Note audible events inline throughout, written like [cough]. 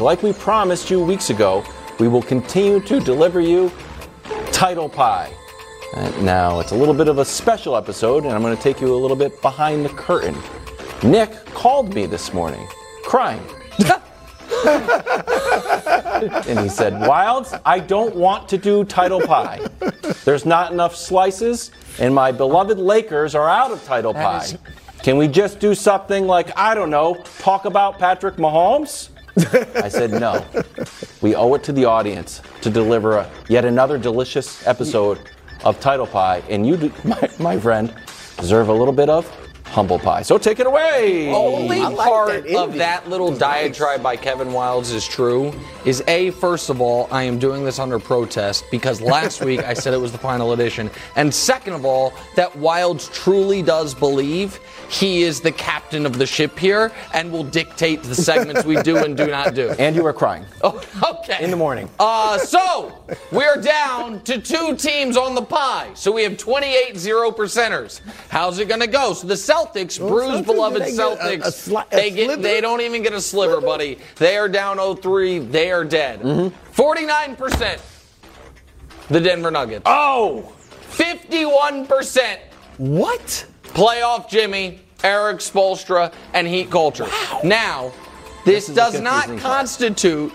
Like we promised you weeks ago, we will continue to deliver you Title Pie. Uh, now, it's a little bit of a special episode, and I'm going to take you a little bit behind the curtain. Nick called me this morning, crying. and he said, Wildes, I don't want to do Title Pie. There's not enough slices, and my beloved Lakers are out of Title Pie. is- Can we just do something like, I don't know, talk about Patrick Mahomes? I said, no. We owe it to the audience to deliver a, yet another delicious episode of Title Pie, and you, do- [laughs] my, my friend, deserve a little bit of humble pie. So take it away. only like part that of that little diatribe by Kevin Wildes is true is A, first of all, I am doing this under protest because last [laughs] week I said it was the final edition. And second of all, that Wildes truly does believe he is the captain of the ship here and will dictate the segments we do and do not do. [laughs] And you were crying. [laughs] Oh, okay. In the morning. Uh, so we're down to two teams on the pie. So we have 28 zero percenters. How's it going to go? So the Celtics, Bruce Celtics, beloved they get a- Celtics, a sli- a they get sliver? they don't even get a sliver, buddy. They are down 0-3. They are dead. Mm-hmm. 49 percent. The Denver Nuggets. Oh! 51 percent. What? Playoff Jimmy, Erik Spoelstra, and Heat Culture. Now, this, is a does not confusing part. constitute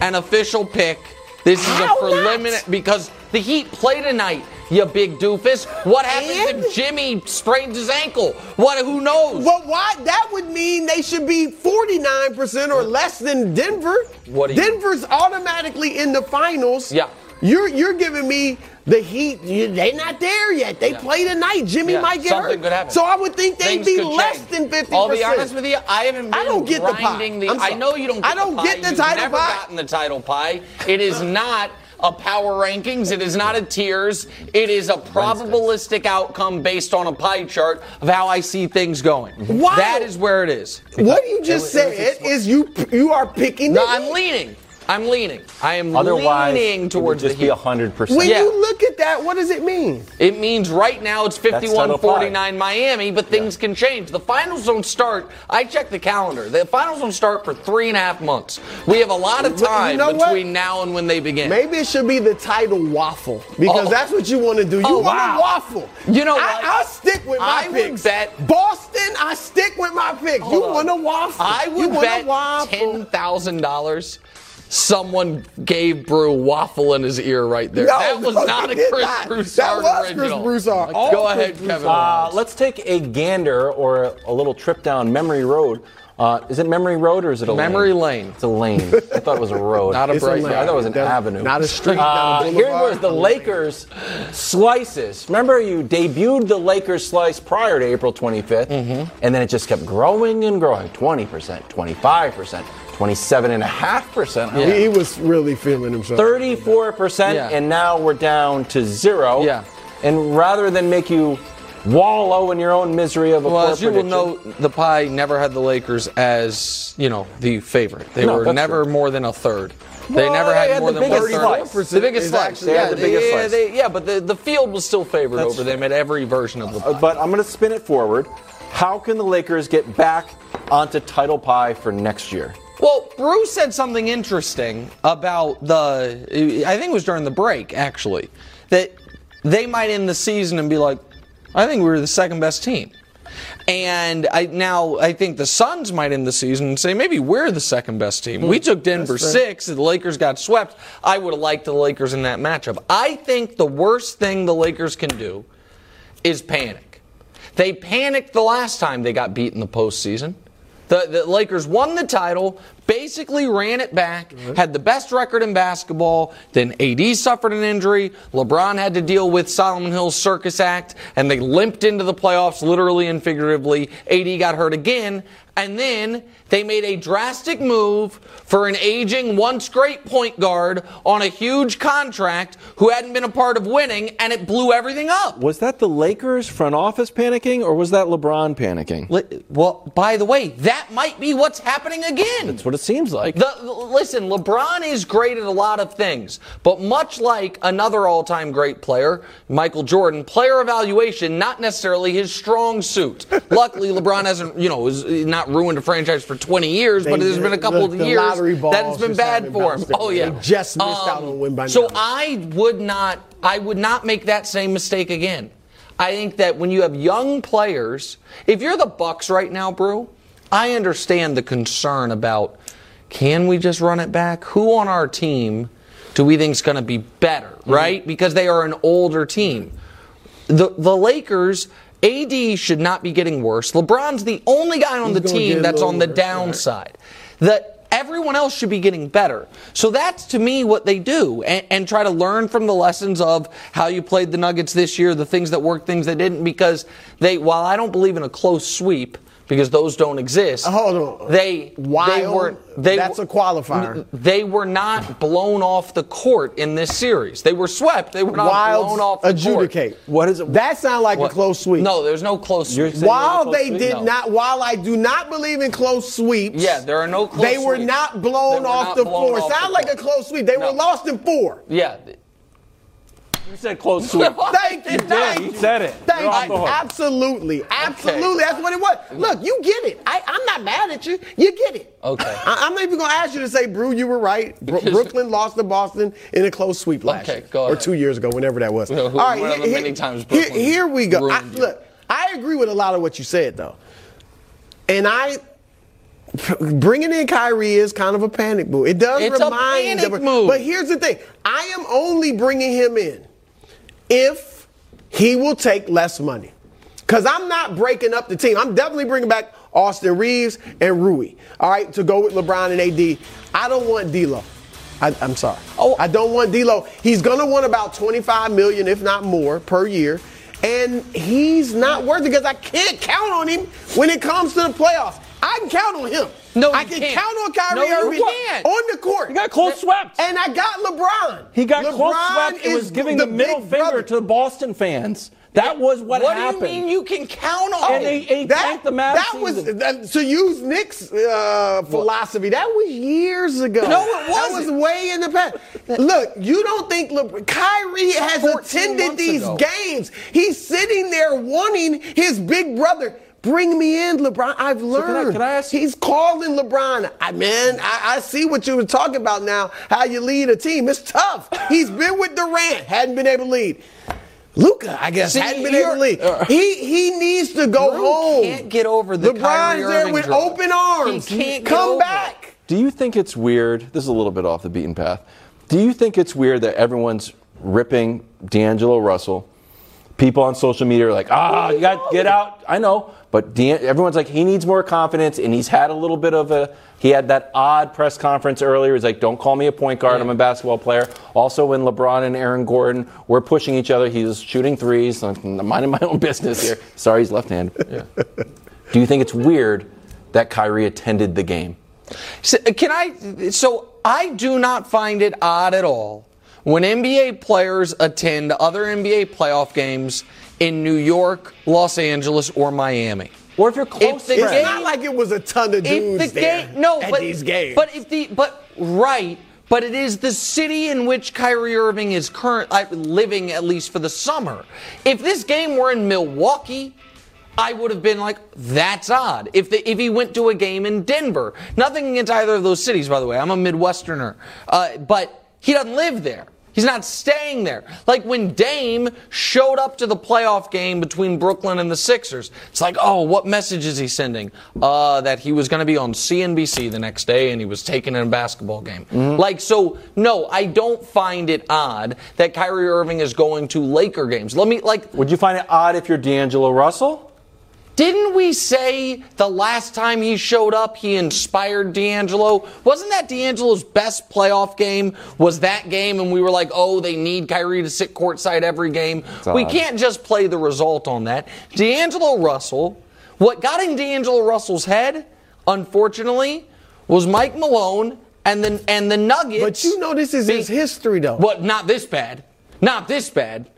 an official pick. This is a not? preliminary because the Heat play tonight. You big doofus. What happens And? if Jimmy sprains his ankle? What? Who knows? Well, why? That would mean they should be 49% or less than Denver. What Denver's automatically in the finals. Yeah. You're you're giving me the Heat. You, they're not there yet. They Yeah. play tonight. Jimmy Yeah, might get something hurt. could happen. So I would think they'd Things be less change. than 50%. I'll be honest with you. I haven't been I don't get the pie. the. I know you don't. Get I don't the get the title pie. You've never gotten the title pie. It is [clears throat] not a power rankings. It is not a tiers. It is a probabilistic outcome based on a pie chart of how I see things going. Mm-hmm. Wow. That is where it is. What you just It was- it said is you you are picking No, I'm leaning. I'm leaning. I am Otherwise, leaning it would towards just the be 100%. When Yeah. you look at that, what does it mean? It means right now it's title 51 49 Miami, but things can change. The finals don't start. I checked the calendar. The finals don't start for three and a half months. We have a lot of You time know what? between now and when they begin. Maybe it should be the title waffle because Oh. that's what you want to do. You Oh, want wow. a waffle. You know I, what? I'll stick with my I would picks. bet- Boston. I stick with my picks. You Hold on. want a waffle? I you would want bet a waffle. ten thousand dollars. Someone gave Brew waffle in his ear right there. No, that was no, not a Chris not. Broussard That was Chris. Broussard. All Go Chris ahead, Kevin. Uh, let's take a gander or a little trip down memory road. Uh, is it memory road or is it a Memory lane? lane. It's a lane. I thought it was a road. Not a It's a bright lane. I thought it was an Down- avenue. Not a street. Uh, down a here was the Lakers slices. Remember, you debuted the Lakers slice prior to April 25th, Mm-hmm. and then it just kept growing and growing 20%, 25%, 27.5%, He, he was really feeling himself. 34%, Yeah. and now we're down to zero. Yeah. And rather than make you wallow in your own misery of a Well, as you will prediction- note, the pie never had the Lakers as you know the favorite. They No, were never true. more than a third. They Well, never they had had more the than one biggest slice. The biggest Is slice. They yeah, had the biggest yeah, slice. they- yeah, but the, the field was still favored That's over them at every version of the Uh, pie. But I'm going to spin it forward. How can the Lakers get back onto title pie for next year? Well, Bruce said something interesting about the. I think it was during the break, actually, that they might end the season and be like, I think we were the second best team. And I, now I think the Suns might end the season and say maybe we're the second best team. We hmm, took Denver six, the Lakers got swept. I would have liked the Lakers in that matchup. I think the worst thing the Lakers can do is panic. They panicked the last time they got beat in the postseason. The, the Lakers won the title, basically ran it back, had the best record in basketball. Then AD suffered an injury. LeBron had to deal with Solomon Hill's circus act, and they limped into the playoffs, literally and figuratively. AD got hurt again, and then they made a drastic move for an aging, once great point guard on a huge contract who hadn't been a part of winning, and it blew everything up. Was that the Lakers front office panicking, or was that LeBron panicking? Li- Well, by the way, that might be what's happening again. That's what it seems like. The, listen, LeBron is great at a lot of things, but much like another all-time great player, Michael Jordan, player evaluation not necessarily his strong suit. [laughs] Luckily, LeBron hasn't, you know, is not ruined a franchise for 20 years, but there's been a couple look, of the years that has been bad for him. Oh yeah, They just missed out on win by So. I would not, I would not make that same mistake again. I think that when you have young players, if you're the Bucks right now, Brew, I understand the concern about can we just run it back? Who on our team do we think is going to be better, Mm-hmm. right? Because they are an older team. The the Lakers. AD should not be getting worse. LeBron's the only guy on He's the team that's on the right. downside. That everyone else should be getting better. So that's to me what they do and, and try to learn from the lessons of how you played the Nuggets this year, the things that worked, things that didn't, because they, while I don't believe in a close sweep, because those don't exist. Uh, hold on. They Wild, they were they that's a qualifier. They were not blown off the court in this series. They were swept. They were not blown off Wildes the court. adjudicate. What is it- That sound like What- a close sweep. No, there's no close sweep. While close they sweep? did No. not, while I do not believe in close sweeps, Yeah, there are no close They were sweeps. not blown were off not the blown floor. off Sound the like a close sweep. They No. were lost in four. Yeah. You said close sweep. [laughs] Thank you. Thank He you. said it. Thank You're you. the. Absolutely. Absolutely. That's what it was. Mm. Look, you get it. I, I'm not mad at you. You get it. Okay. I, am not even going to ask you to say, Brew, you were right. Bro- [laughs] Brooklyn lost to Boston in a close sweep last Okay, year. go Or two years ago, whenever that was. Who- All right, one of the here- many times here, Brooklyn here we go. I, look, I agree with a lot of what you said, though. And I. Bringing in Kyrie is kind of a panic move. It does It's a remind panic move. But here's the thing I am only bringing him in if he will take less money. Because I'm not breaking up the team. I'm definitely bringing back Austin Reaves and Rui, all right, to go with LeBron and AD. I don't want D'Lo. I, I'm sorry. Oh. I don't want D'Lo. He's going to want about 25 million, if not more, per year. And he's not worth it because I can't count on him when it comes to the playoffs. I can count on him. No, I can can't. count on Kyrie No, Irving can't. on the court. He got close swept. And I got LeBron. He got close LeBron swept. It was is giving the, the middle finger brother. to the Boston fans. That was what, what happened. do you mean you can count on And it? they- they that, tanked the Mavs that was season. that, to use Nick's uh, philosophy. That was years ago. No, it wasn't. was way in the past. Look, you don't think Le- Kyrie has attended these ago. games? He's sitting there wanting his big brother. Bring me in, LeBron. I've can I- learned. can I ask- He's calling LeBron. I man, I, I see what you were talking about now. How you lead a team. It's tough. He's been with Durant, hadn't been able to lead. Luka, I guess, See, hadn't been able to you're- lead. Uh, he he needs to go Drew home. can't get over the LeBron's Kyrie there Irving with drama. open arms. He can't get come over back. Do you think it's weird? This is a little bit off the beaten path. Do you think it's weird that everyone's ripping D'Angelo Russell? People on social media are like, ah, you got get out. I know. But D'An- everyone's like, he needs more confidence, and he's had a little bit of a. He had that odd press conference earlier. He's like, don't call me a point guard. I'm a basketball player. Also, when LeBron and Aaron Gordon were pushing each other, he was shooting threes. I'm minding my own [laughs] business here. Sorry, he's left handed. Do you think it's weird that Kyrie attended the game? So, can I? So I do not find it odd at all when NBA players attend other NBA playoff games in New York, Los Angeles, or Miami. Or if you're close If the to It's game- not like it was a ton of dudes if the there game, no, at but these games. but if the but right, but it is the city in which Kyrie Irving is current uh, living at least for the summer. If this game were in Milwaukee. I would have been like, that's odd. If the, if he went to a game in Denver, nothing against either of those cities, by the way. I'm a Midwesterner, uh, but he doesn't live there. He's not staying there. Like when Dame showed up to the playoff game between Brooklyn and the Sixers, it's like, oh, what message is he sending? Uh, that he was going to be on CNBC the next day and he was taking in a basketball game. Mm-hmm. Like, so, no, I don't find it odd that Kyrie Irving is going to Laker games. Let me, like, Would you find it odd if you're D'Angelo Russell? Didn't we say the last time he showed up, he inspired D'Angelo? Wasn't that D'Angelo's best playoff game? Was that game? And we were like, oh, they need Kyrie to sit courtside every game. We odd. can't just play the result on that. D'Angelo Russell, what got in D'Angelo Russell's head, unfortunately, was Mike Malone and the, and the Nuggets. But you know this is being- his history, though. But not this bad. Not this bad.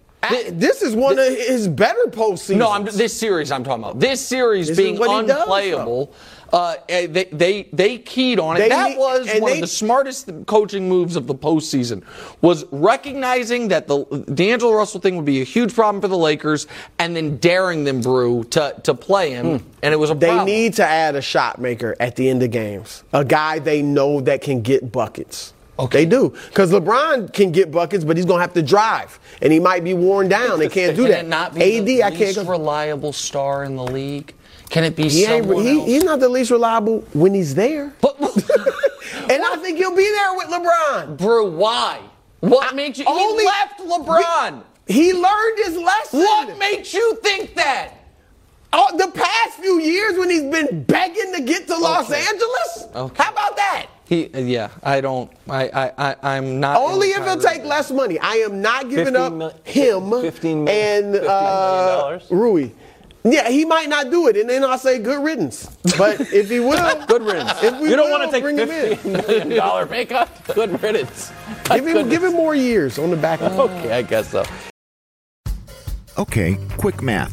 This is one of his better postseasons. No, I'm this series I'm talking about. This series This being does, unplayable. uh, eh, they, they they keyed on it. They that was one they- of the smartest coaching moves of the postseason. Was recognizing that the D'Angelo Russell thing would be a huge problem for the Lakers, and then daring them, Brew, to to play him, and it was a They problem. need to add a shot maker at the end of games. A guy they know that can get buckets. Okay. They do. Because LeBron can get buckets, but he's going to have to drive. And he might be worn down and can't do Can that. it not be AD, the I least can't reliable star in the league? Can it be He someone he, else? he's not the least reliable when he's there. But- [laughs] and I think he'll be there with LeBron. Brew, why? What makes you? Only- he left LeBron. He learned his lesson. What makes you think that? Oh, the past few years when he's been begging to get to Los Okay. Angeles? Okay. How about that? He, yeah, I don't. I, I, I I'm not. Only if into he'll take less money. I am not giving up mil- him 15 mil- and 15 uh, million Rui. Yeah, he might not do it, and then I'll say good riddance. But if he will, [laughs] Good riddance. If we you don't will, want to take bring him in. $15 million pay [laughs] cut? Good riddance. Give him, give him more years on the back end. Okay, I guess so. Okay, quick math.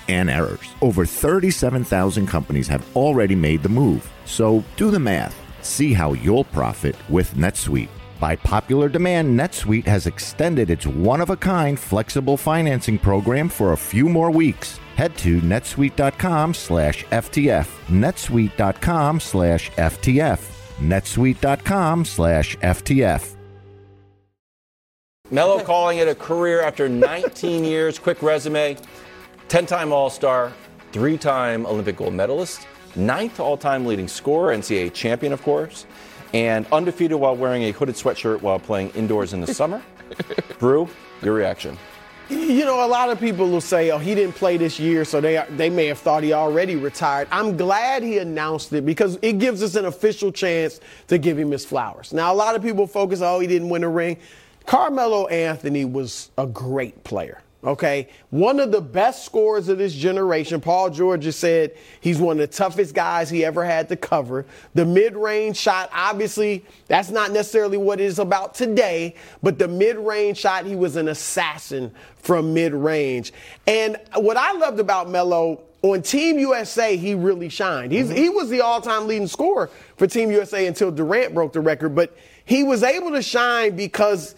and errors. Over 37,000 companies have already made the move. So do the math. See how you'll profit with NetSuite. By popular demand, NetSuite has extended its one of a kind flexible financing program for a few more weeks. Head to netsuite.com slash FTF. netsuite.com slash FTF. netsuite.com slash FTF. Melo calling it a career after 19 years. Quick resume 10 time All Star, three time Olympic gold medalist, ninth all time leading scorer, NCAA champion, of course, and undefeated while wearing a hooded sweatshirt while playing indoors in the summer. [laughs] Brew, your reaction. You know, a lot of people will say, "Oh, he didn't play this year," so they they may have thought he already retired. I'm glad he announced it because it gives us an official chance to give him his flowers. Now, a lot of people focus, "Oh, he didn't win a ring." Carmelo Anthony was a great player. Okay, one of the best scorers of this generation. Paul George has said he's one of the toughest guys he ever had to cover. The mid-range shot, obviously, that's not necessarily what it is about today, but the mid-range shot, he was an assassin from mid-range. And what I loved about Melo on Team USA, he really shined. He's, He was the all-time leading scorer for Team USA until Durant broke the record, but he was able to shine because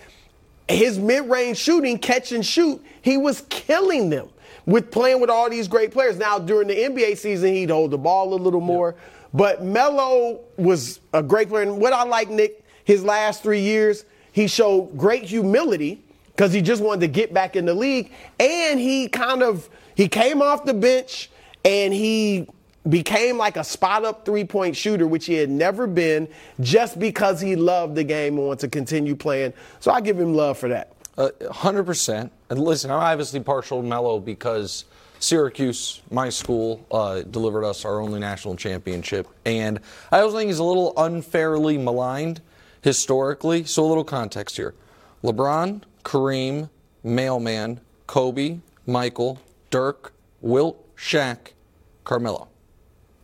his mid-range shooting, catch and shoot, he was killing them with playing with all these great players. Now during the NBA season, he'd hold the ball a little more, but Melo was a great player. And what I like, Nick, his last three years, he showed great humility because he just wanted to get back in the league, and he kind of he came off the bench and he became like a spot up three point shooter, which he had never been, just because he loved the game and wanted to continue playing. So I give him love for that. Uh, Hundred percent. And listen, I'm obviously partial to Melo because Syracuse, my school, uh, delivered us our only national championship. And I also think he's a little unfairly maligned historically. So, a little context here LeBron, Kareem, Mailman, Kobe, Michael, Dirk, Wilt, Shaq, Carmelo.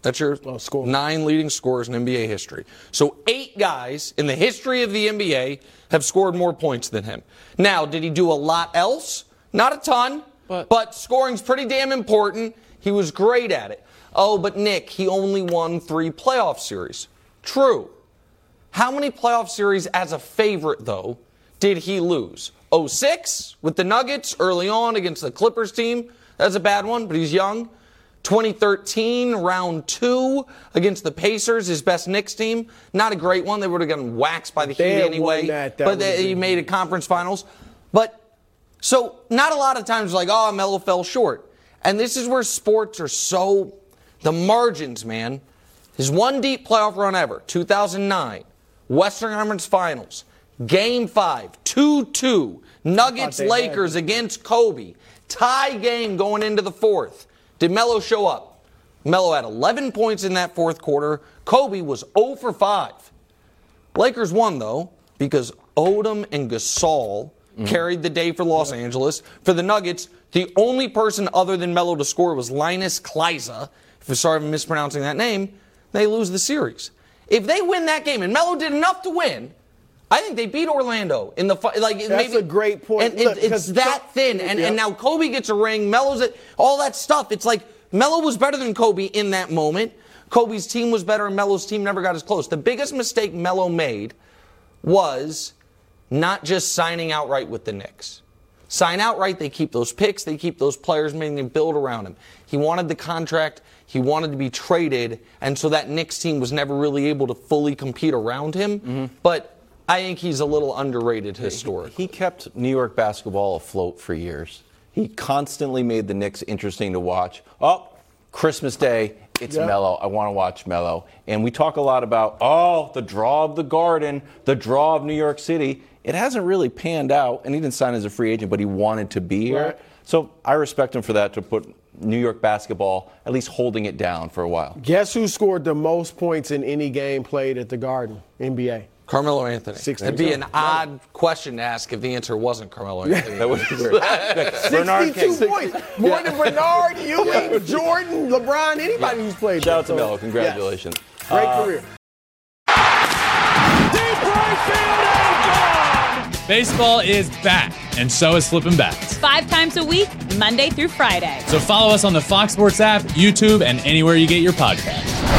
That's your score. nine leading scorers in NBA history. So eight guys in the history of the NBA have scored more points than him. Now, did he do a lot else? Not a ton, But- but scoring's pretty damn important. He was great at it. Oh, but Nick, he only won three playoff series. True. How many playoff series as a favorite, though, did he lose? 06 with the Nuggets early on against the Clippers team. That's a bad one, but he's young. 2013, round two against the Pacers, his best Knicks team. Not a great one. They would have gotten waxed by the They Heat anyway. that, that but they, he made a conference finals. But so not a lot of times like, oh, Melo fell short. And this is where sports are so the margins, man. His one deep playoff run ever, 2009, Western Conference Finals, Game Five, 2-2, Nuggets they had- Lakers against Kobe, tie game going into the fourth. Did Melo show up? Melo had 11 points in that fourth quarter. Kobe was 0 for 5. Lakers won though because Odom and Gasol mm-hmm. carried the day for Los Angeles. For the Nuggets, the only person other than Melo to score was Linas Kleiza. If sorry if I'm mispronouncing that name, they lose the series. If they win that game, and Melo did enough to win, I think they beat Orlando in the like. That's maybe, a great point. And it- Look, it's that so- thin, and, Yeah. and now Kobe gets a ring. Melo's it, all that stuff. It's like Melo was better than Kobe in that moment. Kobe's team was better, and Melo's team never got as close. The biggest mistake Melo made was not just signing outright with the Knicks. Sign outright, they keep those picks, they keep those players, meaning they build around him. He wanted the contract, he wanted to be traded, and so that Knicks team was never really able to fully compete around him. Mm-hmm. But I think he's a little underrated historically. He kept New York basketball afloat for years. He constantly made the Knicks interesting to watch. Oh, Christmas Day, it's Yeah. Melo. I want to watch Melo. And we talk a lot about, oh, the draw of the Garden, the draw of New York City. It hasn't really panned out, and he didn't sign as a free agent, but he wanted to be here. So I respect him for that to put New York basketball at least holding it down for a while. Guess who scored the most points in any game played at the Garden? NBA. Carmelo Anthony. 62. It'd be an odd question to ask if the answer wasn't Carmelo Anthony. That would be great. [laughs] Bernard 62 points. More than Bernard, Ewing, Jordan, LeBron, anybody who's played. Shout out to So, Melo. Congratulations. yes. Great uh, career. Baseball is back, and so is flipping Bats. Five times a week, Monday through Friday. So follow us on the Fox Sports app, YouTube, and anywhere you get your podcasts.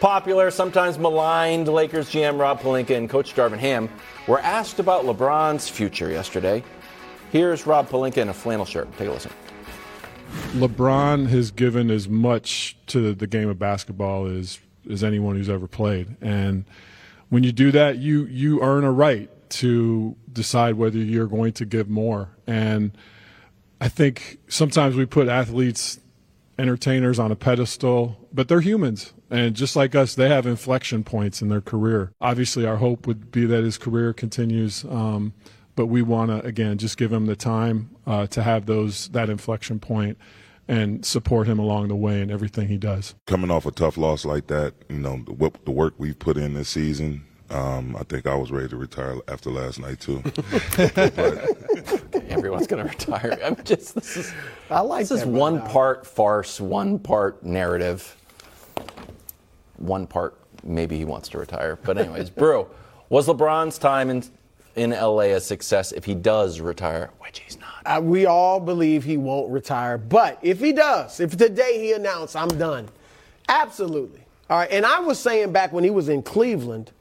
popular, sometimes maligned Lakers GM Rob Pelinka and Coach Darvin Ham were asked about LeBron's future yesterday. Here's Rob Pelinka in a flannel shirt. Take a listen. LeBron has given as much to the game of basketball as as anyone who's ever played, and when you do that, you you earn a right to decide whether you're going to give more. And I think sometimes we put athletes entertainers on a pedestal, but they're humans. And just like us, they have inflection points in their career. Obviously, our hope would be that his career continues. Um, but we want to again just give him the time uh, to have those that inflection point and support him along the way in everything he does. Coming off a tough loss like that, you know, the, the work we've put in this season, um, I think I was ready to retire after last night too. [laughs] Everyone's going to retire. I'm just this is I like this is one part farce, one part narrative, one part maybe he wants to retire. But anyways, [laughs] Brew, was LeBron's time in in LA a success if he does retire? Which he's not. Uh, we all believe he won't retire, but if he does, if today he announced, I'm done, absolutely. All right, and I was saying back when he was in Cleveland,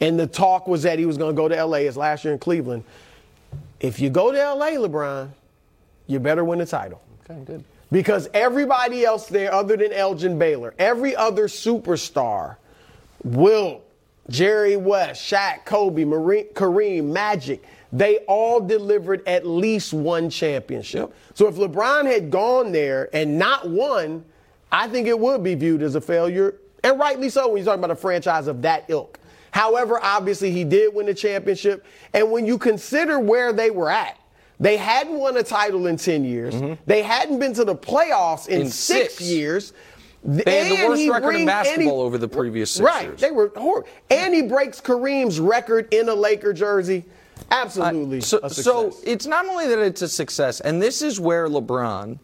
and the talk was that he was going to go to LA his last year in Cleveland. If you go to LA, LeBron, you better win the title. Okay, good. Because everybody else there, other than Elgin Baylor, every other superstar, Wilt, Jerry West, Shaq, Kobe, Marine, Kareem, Magic, they all delivered at least one championship. So if LeBron had gone there and not won, I think it would be viewed as a failure, and rightly so when you're talking about a franchise of that ilk. However, obviously he did win the championship, and when you consider where they were at, they hadn't won a title in 10 years. Mm-hmm. They hadn't been to the playoffs in, In six, six. years. They had the worst record in and he- basketball over the previous six right, years. they were horrible. And he breaks Kareem's record in a Laker jersey. Absolutely so, a success. so it's not only that it's a success, and this is where LeBron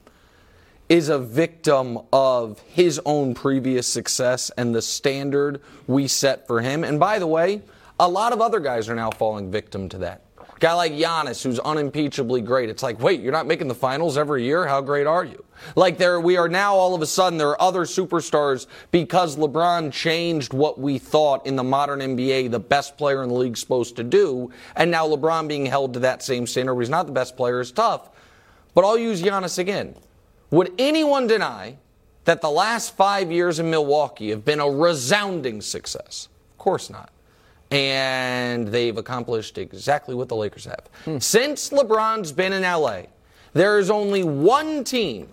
is a victim of his own previous success and the standard we set for him. And by the way, a lot of other guys are now falling victim to that. Guy like Giannis, who's unimpeachably great. It's like, wait, you're not making the finals every year? How great are you? Like there, we are now all of a sudden there are other superstars because LeBron changed what we thought in the modern NBA the best player in the league's supposed to do, and now LeBron being held to that same standard where he's not the best player is tough. But I'll use Giannis again. Would anyone deny that the last five years in Milwaukee have been a resounding success? Of course not. And they've accomplished exactly what the Lakers have. Since LeBron's been in LA, there is only one team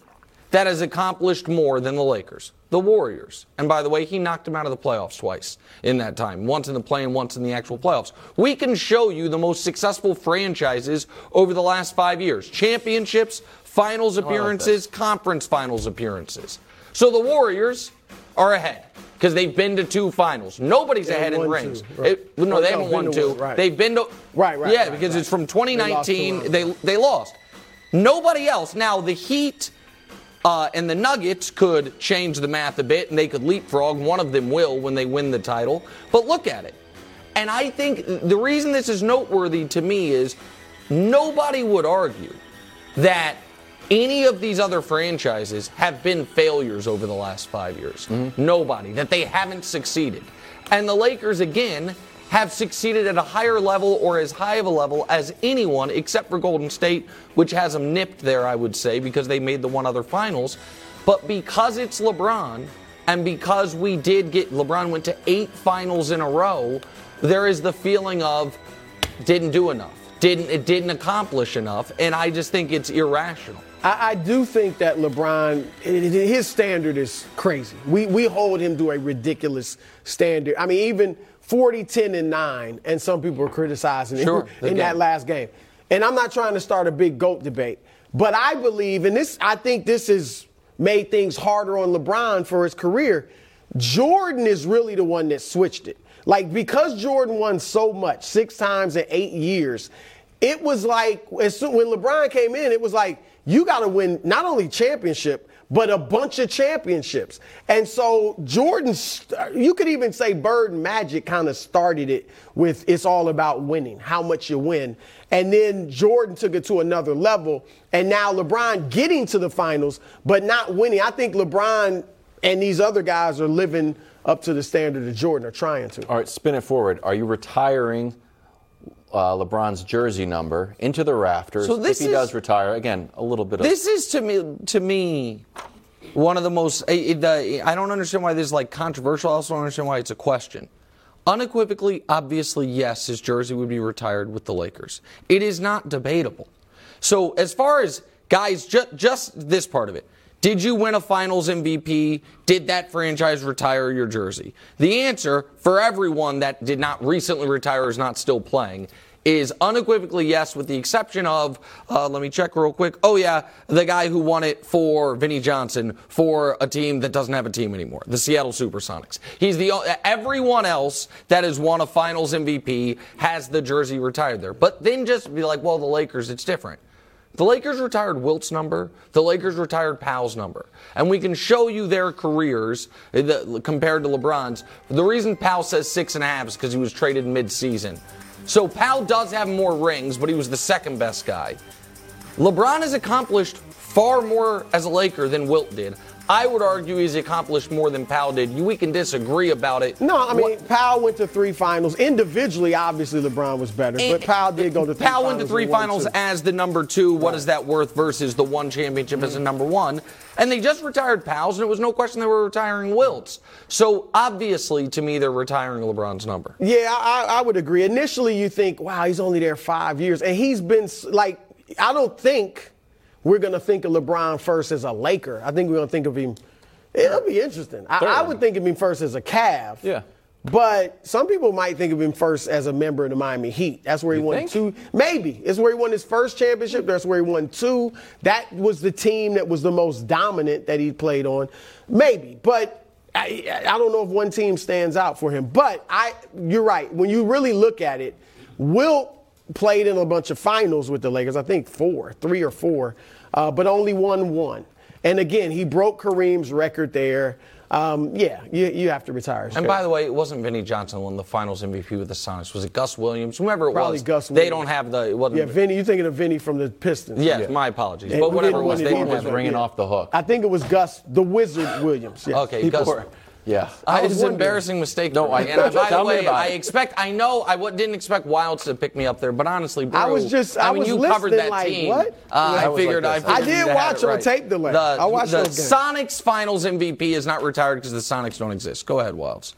that has accomplished more than the Lakers the Warriors. And by the way, he knocked them out of the playoffs twice in that time once in the play and once in the actual playoffs. We can show you the most successful franchises over the last five years championships, finals oh, appearances, conference finals appearances. So the Warriors are ahead because they've been to two finals. Nobody's They ahead in rings. two, right. It- no, Oh, they no, haven't won two. one, right. They've been to Right, right, Yeah, right, because it's from They lost 2019. They they lost. Nobody else. Now the Heat uh, and the Nuggets could change the math a bit, and they could leapfrog. One of them will when they win the title. But look at it. And I think the reason this is noteworthy to me is nobody would argue that any of these other franchises have been failures over the last five years. Mm-hmm. Nobody. That they haven't succeeded. And the Lakers, again, have succeeded at a higher level or as high of a level as anyone except for Golden State, which has them nipped there, I would say, because they made the one other finals. But because it's LeBron, and because we did get LeBron went to eight finals in a row, there is the feeling of didn't do enough. Didn't it didn't accomplish enough, and I just think it's irrational. I, I do think that LeBron, his standard is crazy. We, we hold him to a ridiculous standard. I mean, even 40, 10, and 9, and some people are criticizing Sure, [laughs] him in that last game. And I'm not trying to start a big GOAT debate, but I believe, and this, I think this has made things harder on LeBron for his career. Jordan is really the one that switched it. Like, because Jordan won so much, six times in eight years, it was like, as soon, when LeBron came in, it was like, you got to win not only championship, but a bunch of championships. And so Jordan, you could even say Bird and Magic kind of started it with it's all about winning, how much you win. And then Jordan took it to another level. And now LeBron getting to the finals, but not winning. I think LeBron and these other guys are living up to the standard of Jordan, or trying to. All right, spin it forward. Are you retiring uh, LeBron's jersey number into the rafters So this if he is- does retire? Again, a little bit of This is to me to me one of the most. It, the, I don't understand why this is like controversial. I also don't understand why it's a question. Unequivocally, obviously, yes, his jersey would be retired with the Lakers. It is not debatable. So as far as guys, ju- just this part of it. Did you win a finals MVP? Did that franchise retire your jersey? The answer for everyone that did not recently retire or is not still playing is unequivocally yes, with the exception of, uh, let me check real quick. Oh, yeah, the guy who won it for Vinnie Johnson for a team that doesn't have a team anymore, the Seattle Supersonics. He's the everyone else that has won a Finals MVP has the jersey retired there. But then just be like, well, the Lakers, it's different. The Lakers retired Wilt's number. The Lakers retired Pau's number. And we can show you their careers uh, compared to LeBron's. The reason Pau says six and a half is because he was traded mid-season. So Pau does have more rings, but he was the second best guy. LeBron has accomplished far more as a Laker than Wilt did. I would argue he's accomplished more than Pau did. We can disagree about it. No, I mean what, Pau went to three finals. Individually, obviously LeBron was better, but Pau did go to three Pau went to three finals as the number two. What right. is that worth versus the one championship mm-hmm. as a number one? And they just retired Pau's, and it was no question they were retiring Wilt's. So obviously, to me, they're retiring LeBron's number. Yeah, I, I would agree. Initially, you think, wow, he's only there five years, and he's been like, I don't think we're going to think of LeBron first as a Laker. I think we're going to think of him. It'll be interesting. I, I, would think of him first as a Cav. Yeah. But some people might think of him first as a member of the Miami Heat. That's where he you won think? two. Maybe. It's where he won his first championship. That's where he won two. That was the team that was the most dominant that he played on. Maybe. But I, I don't know if one team stands out for him. But I, you're right. When you really look at it, Wilt played in a bunch of finals with the Lakers. I think four, three or four uh, but only won one. And again, he broke Kareem's record there. Um, yeah, you, you have to retire. And by the way, it wasn't Vinnie Johnson who won the Finals MVP with the Sonics. Was it Gus Williams? Whoever it Probably was. Gus Williams. They don't have the. It wasn't yeah, Vinnie. You're thinking of Vinnie from the Pistons. Yes, yeah. my apologies. And but whatever it was, they was ringing yeah. off the hook. I think it was Gus, the Wizard Williams. Yes. Okay, Gus. Yeah, uh, it's an embarrassing mistake. No, I, and by the way, I expect. I know I w- didn't expect Wildes to pick me up there, but honestly, Brew, I was just. I, I mean, was you covered that like, team. What? Uh, yeah, I, figured, like I, I did watch it on right. tape delay. The, I watched the those. Sonics Finals MVP is not retired because the Sonics don't exist. Go ahead, Wildes.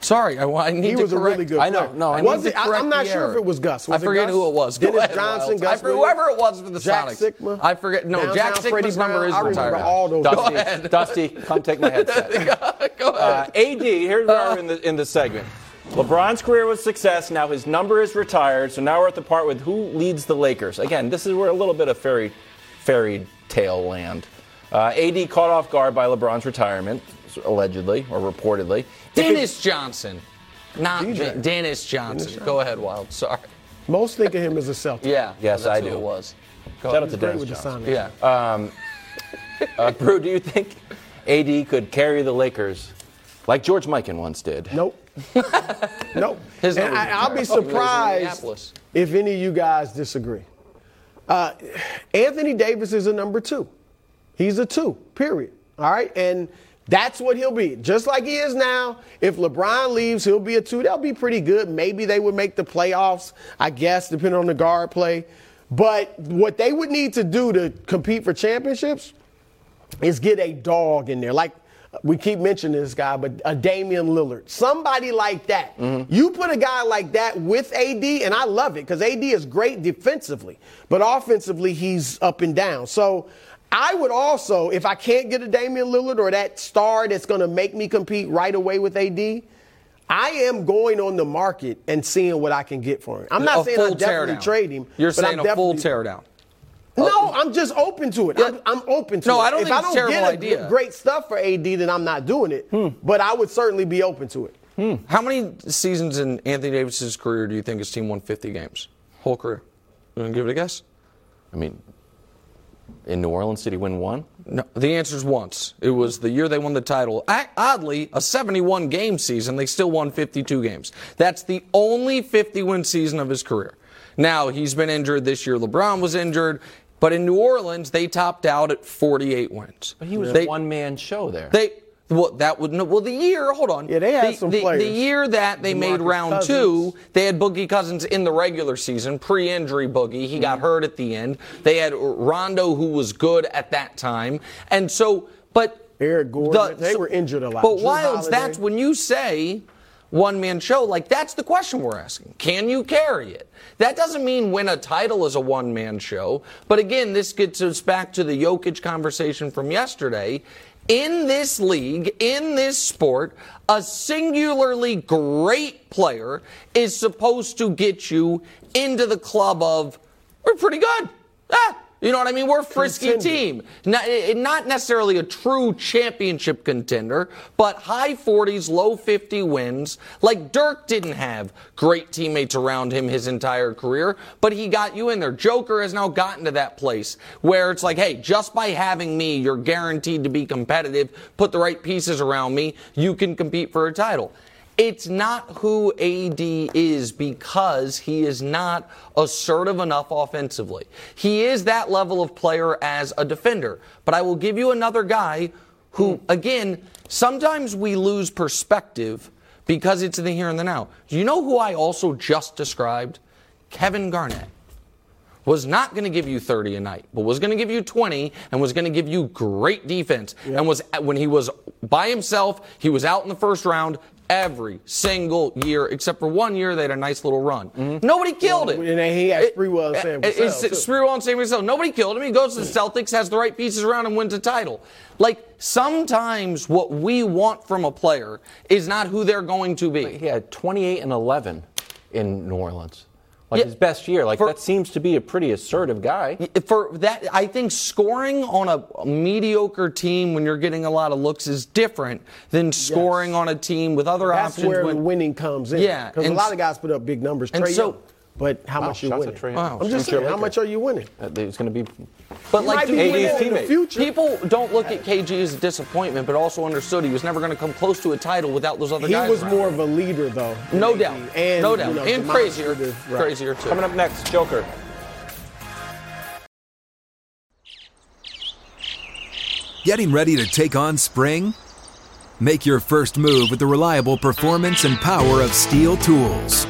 Sorry, I, I need he to was correct. a really good. I know. No, I was it? I, am not sure if it was Gus. Was I forget Gus? who it was. Dennis Johnson, Wildes. Gus I, whoever it was for the Jack Sonics. Sikma. I forget. No, Downtown Jack Sikma's number is I retired. all those. Dusty, ahead. [laughs] Dusty, come take my headset. [laughs] Go ahead. Uh, AD, here's where we're in the, in the segment. LeBron's career was success. Now his number is retired. So now we're at the part with who leads the Lakers. Again, this is where a little bit of fairy, fairy tale land. Uh, AD caught off guard by LeBron's retirement, allegedly or reportedly. Dennis Johnson. Not DJ. Dennis Johnson. Dennis Go ahead, Wild. Sorry. Most think of him as a Celtic. [laughs] Yeah. Yes, I do. It was. Go Shout out to Dennis Johnson. Yeah. Um, [laughs] uh, Brew, do you think AD could carry the Lakers like George Mikan once did? Nope. [laughs] nope. His and I, will be surprised if any of you guys disagree. Uh, Anthony Davis is a number two. He's a two, period. All right? And that's what he'll be. Just like he is now. If LeBron leaves, he'll be a two. They'll be pretty good. Maybe they would make the playoffs, I guess, depending on the guard play. But what they would need to do to compete for championships is get a dog in there. Like we keep mentioning this guy, but a Damian Lillard, somebody like that. Mm-hmm. You put a guy like that with AD, and I love it because AD is great defensively, but offensively he's up and down. So I would also, if I can't get a Damian Lillard or that star that's going to make me compete right away with AD, I am going on the market and seeing what I can get for him. I'm not a saying I definitely trade him. You're saying I'm a full teardown. No, I'm just open to it. I'm, I'm, open to no, it. I don't if think I don't a terrible get a great stuff for AD, then I'm not doing it. Hmm. But I would certainly be open to it. Hmm. How many seasons in Anthony Davis's career do you think his team won 50 games? Whole career. You want to give it a guess? I mean, in New Orleans, did he win one? No, the answer is once. It was the year they won the title. Oddly, a 71 game season, they still won 52 games. That's the only 50 win season of his career. Now, he's been injured this year. LeBron was injured. But in New Orleans, they topped out at 48 wins. But he was they, a one man show there. They well, that would well the year. Hold on. Yeah, they had the, some the, players. The year that they DeMarcus made round Cousins. two, they had Boogie Cousins in the regular season, pre-injury Boogie. He got mm-hmm. hurt at the end. They had Rondo, who was good at that time, and so, but Eric Gordon, they were injured a lot. But Jrue Wildes, Holiday. that's when you say one man show. Like, that's the question we're asking. Can you carry it? That doesn't mean win a title is a one man show. But again, this gets us back to the Jokic conversation from yesterday. In this league, in this sport, a singularly great player is supposed to get you into the club of, we're pretty good. Ah, you know what I mean? We're a frisky Contender. team. Not, eh, not necessarily a true championship contender, but high 40s, low 50 wins. Like Dirk didn't have great teammates around him his entire career, but he got you in there. Joker has now gotten to that place where it's like, hey, just by having me, you're guaranteed to be competitive. Put the right pieces around me, you can compete for a title. It's not who AD is because he is not assertive enough offensively. He is that level of player as a defender. But I will give you another guy who, again, sometimes we lose perspective because it's in the here and the now. Do you know who I also just described? Kevin Garnett was not going to give you 30 a night, but was going to give you 20 and was going to give you great defense. And was when he was by himself, he was out in the first round every single year, except for one year they had a nice little run. Mm-hmm. Nobody killed him. And he had It- Sprewell and Sam it- Cassell, too. Sprewell and Sam Cassell. Nobody killed him. He goes to the Celtics, has the right pieces around him, wins a title. Like sometimes what we want from a player is not who they're going to be. He had 28 and 11 in New Orleans. Like Yeah. his best year. Like For- that seems to be a pretty assertive guy. for that I think scoring on a mediocre team when you're getting a lot of looks is different than scoring on a team with other That's options where when winning comes in. Yeah, Because a lot of guys put up big numbers. and Trey so- Young. But how Wow, much you winning? at Wow. I'm just Future saying, how much are you winning? Uh, He's going to be. but You like might be people- winning in the teammate. future. People don't look at KG as a disappointment, but also understood he was never going to come close to a title without those other He guys. He was around. more of a leader, though. no than doubt, And, no you doubt, know, and crazier, demonstrative, right. crazier too. Coming up next, Joker. Getting ready to take on spring? Make your first move with the reliable performance and power of STIHL tools.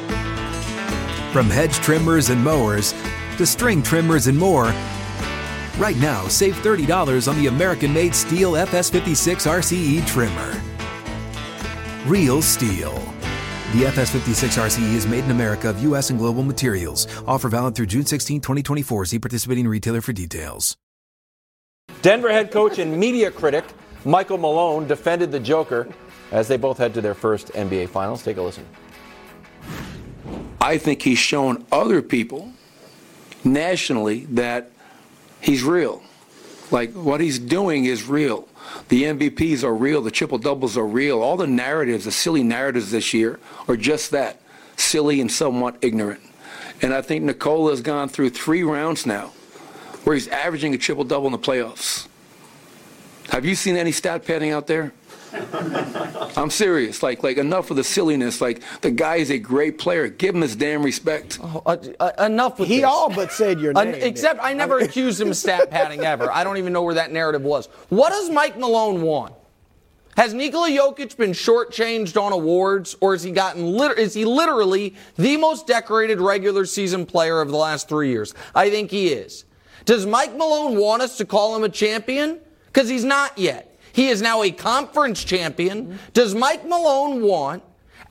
From hedge trimmers and mowers to string trimmers and more, right now save $30 on the American made STIHL FS56 RCE trimmer. Real STIHL. The FS56 RCE is made in America of U.S. and global materials. Offer valid through June 16, 2024. See participating retailer for details. Denver head coach and media critic Michael Malone defended the Joker as they both head to their first NBA Finals. Take a listen. I think he's shown other people nationally that he's real. Like what he's doing is real. The MVPs are real. The triple doubles are real. All the narratives, the silly narratives this year, are just that silly and somewhat ignorant. And I think Nikola has gone through three rounds now where he's averaging a triple double in the playoffs. Have you seen any stat padding out there? [laughs] I'm serious. Like, like enough of the silliness. Like, the guy is a great player. Give him his damn respect. Uh, uh, enough with He this. all but said your Un- name. except I never accused him of stat [laughs] padding ever. I don't even know where that narrative was. What does Mike Malone want? Has Nikola Jokic been shortchanged on awards, or has he gotten lit- is he literally the most decorated regular season player of the last three years? I think he is. Does Mike Malone want us to call him a champion? Because he's not yet. He is now a conference champion. Does Mike Malone want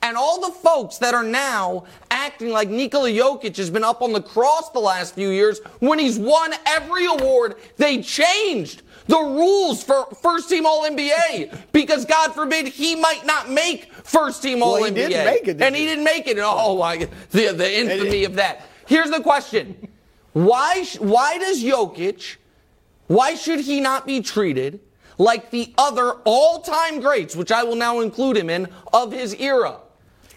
and all the folks that are now acting like Nikola Jokic has been up on the cross the last few years when he's won every award, they changed the rules for first team All NBA because God forbid he might not make first team All Well, he NBA. didn't make it, did and he he? didn't make it. Oh, my, the, the infamy of that. Here's the question. Why, why does Jokic, why should he not be treated like the other all time greats, which I will now include him in, of his era?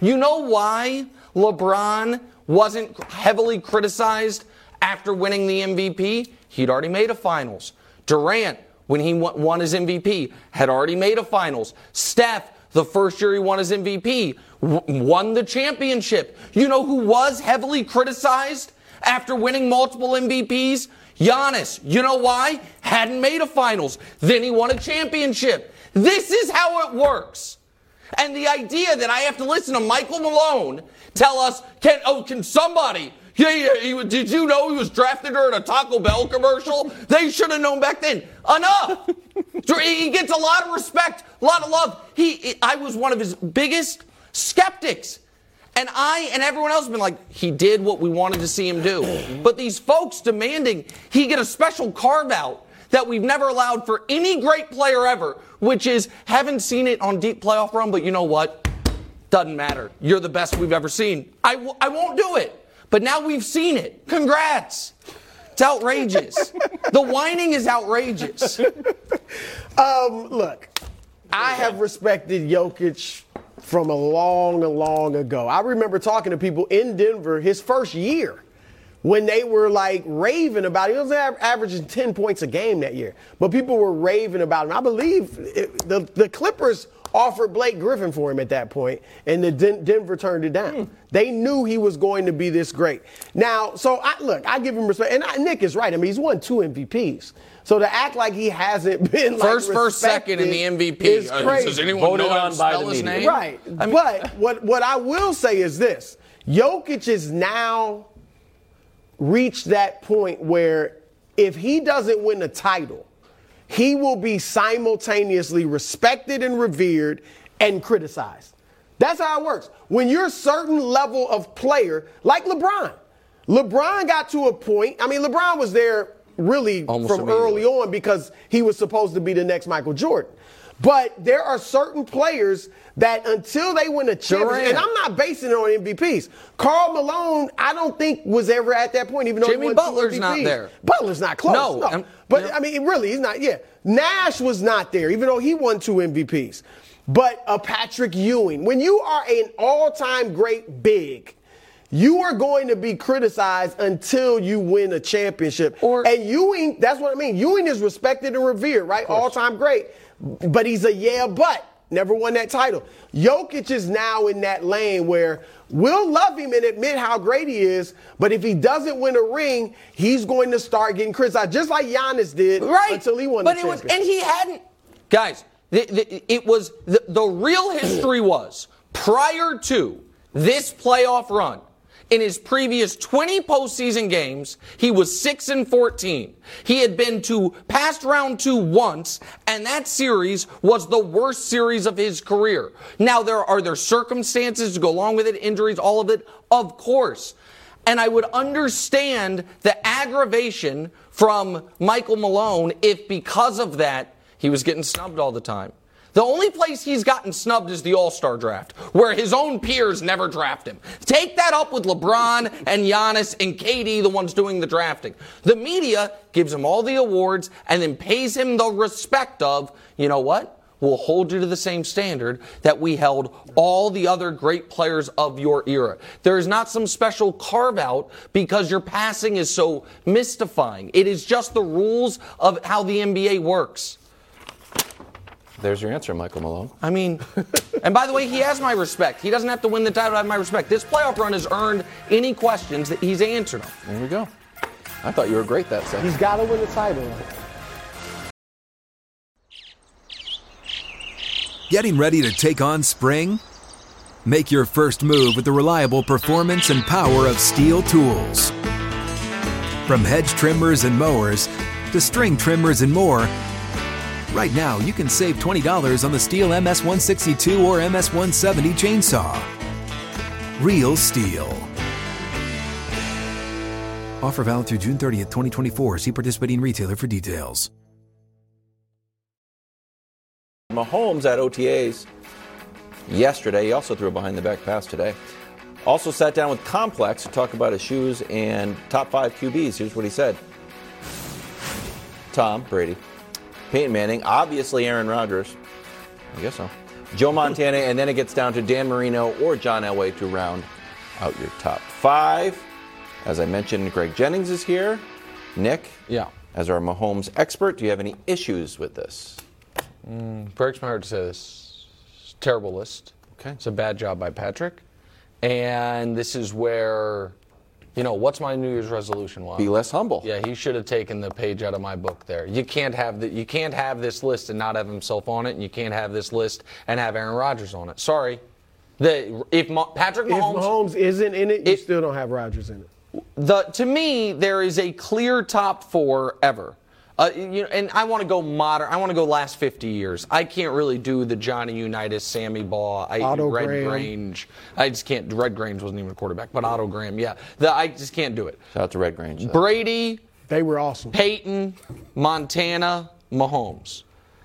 You know why LeBron wasn't heavily criticized after winning the MVP? He'd already made a finals. Durant, when he won his MVP, had already made a finals. Steph, the first year he won his MVP, won the championship. You know who was heavily criticized after winning multiple MVPs? Giannis. You know why? Hadn't made a finals. Then he won a championship. This is how it works. And the idea that I have to listen to Michael Malone tell us, can oh, can somebody? Yeah, yeah. He, did you know he was drafted during a Taco Bell commercial? They should have known back then. Enough. he gets a lot of respect, a lot of love. He, I was one of his biggest skeptics. And I and everyone else have been like, he did what we wanted to see him do. But these folks demanding he get a special carve out that we've never allowed for any great player ever, which is haven't seen it on deep playoff run, but you know what? Doesn't matter. You're the best we've ever seen. I w- I won't do it. But now we've seen it. Congrats. It's outrageous. [laughs] the whining is outrageous. Um, look, I have respected Jokic from a long, long ago. I remember talking to people in Denver his first year when they were like raving about. He was averaging 10 points a game that year, but people were raving about him. I believe it, the, the Clippers offered Blake Griffin for him at that point, and the Den- Denver turned it down. They knew he was going to be this great. Now, so I, look, I give him respect, and I, Nick is right. I mean, he's won two MVPs. So to act like he hasn't [laughs] been like, First, first, second in the respected MVP. is Uh, crazy. Does anyone Voted know how on to by spell the his media. name? Right. I mean- but what what I will say is this: Jokic is now reached that point where if he doesn't win a title, he will be simultaneously respected and revered and criticized. That's how it works. When you're a certain level of player, like LeBron, LeBron got to a point. I mean, LeBron was there really Almost from early on because he was supposed to be the next Michael Jordan. But there are certain players that until they win a championship, and I'm not basing it on MVPs. Karl Malone, I don't think was ever at that point, even though Jimmy he won Butler's two not there. Butler's not close. No, No, but yeah. I mean, really, he's not. Yeah, Nash was not there, even though he won two MVPs. But a Patrick Ewing, when you are an all-time great big. You are going to be criticized until you win a championship. Or- and Ewing, that's what I mean. Ewing is respected and revered, right? All time great. But he's a yeah, but never won that title. Jokic is now in that lane where we'll love him and admit how great he is, but if he doesn't win a ring, he's going to start getting criticized, just like Giannis did right. until he won but the it was and he hadn't. Guys the, the, it was the, the real history was prior to this playoff run in his previous 20 postseason games, he was 6 and 14. He had been to past round two once, and that series was the worst series of his career. Now, there are there circumstances to go along with it, injuries, all of it, of course. And I would understand the aggravation from Michael Malone if because of that he was getting snubbed all the time. The only place he's gotten snubbed is the All Star draft, where his own peers never draft him. Take that up with LeBron and Giannis and KD, the ones doing the drafting. The media gives him all the awards and then pays him the respect of, you know what? We'll hold you to the same standard that we held all the other great players of your era. There is not some special carve out because your passing is so mystifying. It is just the rules of how the NBA works. There's your answer, Michael Malone. I mean, [laughs] and by the way, he has my respect. He doesn't have to win the title to have my respect. This playoff run has earned any questions that he's answered them. There we go. I thought you were great that second. He's got to win the title. Getting ready to take on spring? Make your first move with the reliable performance and power of STIHL tools. From hedge trimmers and mowers to string trimmers and more, right now you can save $20 on the STIHL MS162 or MS170 chainsaw. Real STIHL. Offer valid through June 30th, 2024. See participating retailer for details. Mahomes at OTAs yesterday. He also threw a behind the back pass today. Also sat down with Complex to talk about his shoes and top five QBs. Here's what he said Tom Brady, Peyton Manning, obviously Aaron Rodgers. I guess so. Joe Montana, and then it gets down to Dan Marino or John Elway to round out your top five. As I mentioned, Greg Jennings is here. Nick, Yeah. as our Mahomes expert, do you have any issues with this? Mm, breaks my heart to say this. Terrible list. Okay. It's a bad job by Patrick. And this is where, you know, what's my New Year's resolution? Wow. Be less humble. Yeah, he should have taken the page out of my book there. You can't have the, you can't have this list and not have himself on it, and you can't have this list and have Aaron Rodgers on it. Sorry. The if Ma- Patrick If Mahomes, Mahomes isn't in it, you It- still don't have Rodgers in it. the to me there is a clear top four ever Uh, you know, and I want to go modern. I want to go last 50 years. I can't really do the Johnny Unitas, Sammy Baugh, I, Otto Red Graham. Grange. I just can't. Red Grange wasn't even a quarterback, but Otto Graham, yeah. The, I just can't do it. Shout out to Red Grange. though. Brady, They were awesome. Peyton, Montana, Mahomes.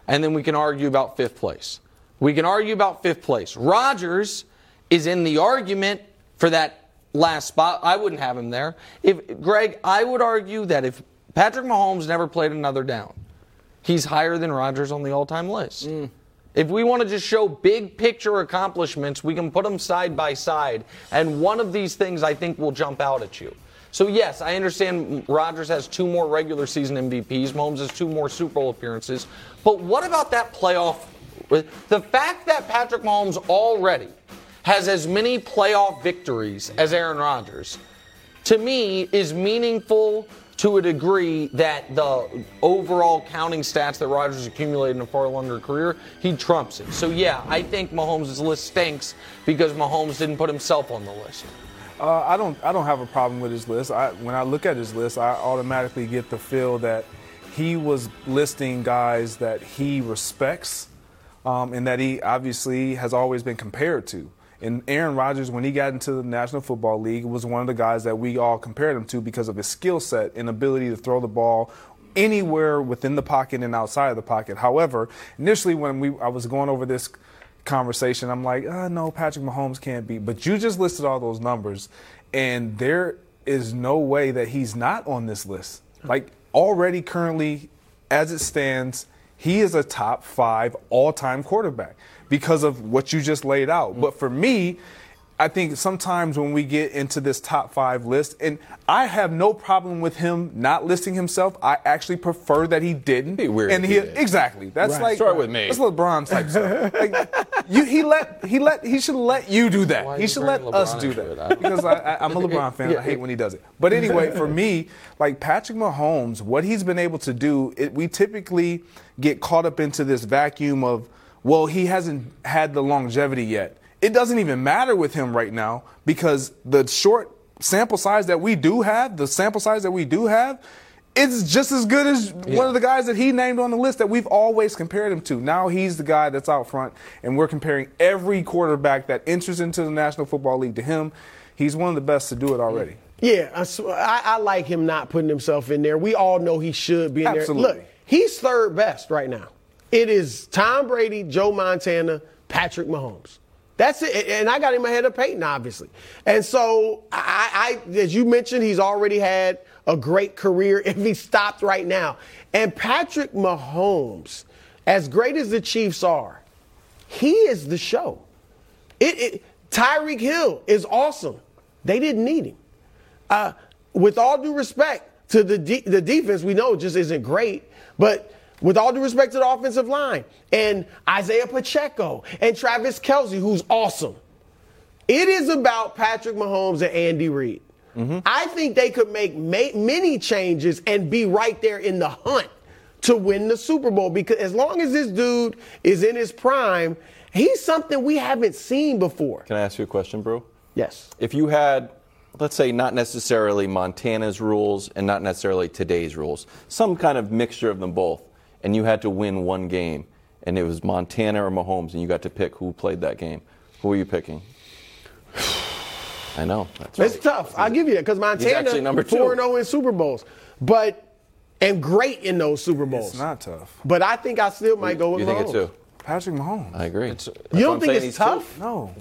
And then we can argue about fifth place. We can argue about fifth place. Rodgers is in the argument for that last spot. I wouldn't have him there. If Greg, I would argue that if Patrick Mahomes never played another down, he's higher than Rodgers on the all-time list. Mm. If we want to just show big picture accomplishments, we can put them side by side, and one of these things I think will jump out at you. So yes, I understand Rodgers has two more regular season MVPs, Mahomes has two more Super Bowl appearances, but what about that playoff? The fact that Patrick Mahomes already has as many playoff victories as Aaron Rodgers, to me, is meaningful to a degree that the overall counting stats that Rodgers accumulated in a far longer career, he trumps it. So yeah, I think Mahomes' list stinks because Mahomes didn't put himself on the list. Uh, I don't. I don't have a problem with his list. I, when I look at his list, I automatically get the feel that he was listing guys that he respects, um, and that he obviously has always been compared to. And Aaron Rodgers, when he got into the National Football League, was one of the guys that we all compared him to because of his skill set and ability to throw the ball anywhere within the pocket and outside of the pocket. However, initially when we I was going over this conversation, I'm like, uh, no, Patrick Mahomes can't be. But you just listed all those numbers, and there is no way that he's not on this list. Like already, currently, as it stands, he is a top five all-time quarterback because of what you just laid out. Mm. But for me. I think sometimes when we get into this top five list, and I have no problem with him not listing himself. I actually prefer that he didn't. Be weird And he, he exactly. That's Right. like Start with me. That's LeBron type stuff. [laughs] Like, you, he let he let he should let you do that. Why he should let us do into? I- that because I, I, I'm a [laughs] LeBron fan. I hate when he does it. But anyway, [laughs] for me, like Patrick Mahomes, what he's been able to do, it, we typically get caught up into this vacuum of, well, he hasn't had the longevity yet. It doesn't even matter with him right now because the short sample size that we do have, the sample size that we do have, it's just as good as one of the guys that he named on the list that we've always compared him to. Now he's the guy that's out front, and we're comparing every quarterback that enters into the National Football League to him. He's one of the best to do it already. Yeah, I, sw- I, I like him not putting himself in there. We all know he should be in Absolutely. there. Look, he's third best right now. It is Tom Brady, Joe Montana, Patrick Mahomes. That's it. And I got him ahead of Peyton, obviously. And so, I, I, as you mentioned, he's already had a great career [laughs] if he stopped right now. And Patrick Mahomes, as great as the Chiefs are, he is the show. It, it Tyreek Hill is awesome. They didn't need him. Uh, with all due respect to the de- the defense, we know just isn't great. But with all due respect to the offensive line and Isaiah Pacheco and Travis Kelce, who's awesome, it is about Patrick Mahomes and Andy Reid. Mm-hmm. I think they could make ma- many changes and be right there in the hunt to win the Super Bowl because as long as this dude is in his prime, he's something we haven't seen before. Can I ask you a question, bro? Yes. If you had, let's say, not necessarily Montana's rules and not necessarily today's rules, some kind of mixture of them both, and you had to win one game, and it was Montana or Mahomes, and you got to pick who played that game, who are you picking? [sighs] I know. That's It's right. tough. I'll give you that because Montana actually number two. 4 0 in Super Bowls, but and great in those Super Bowls. It's not tough. But I think I still might go with You think Mahomes. it's who? Patrick Mahomes. I agree. You don't think it's tough? No.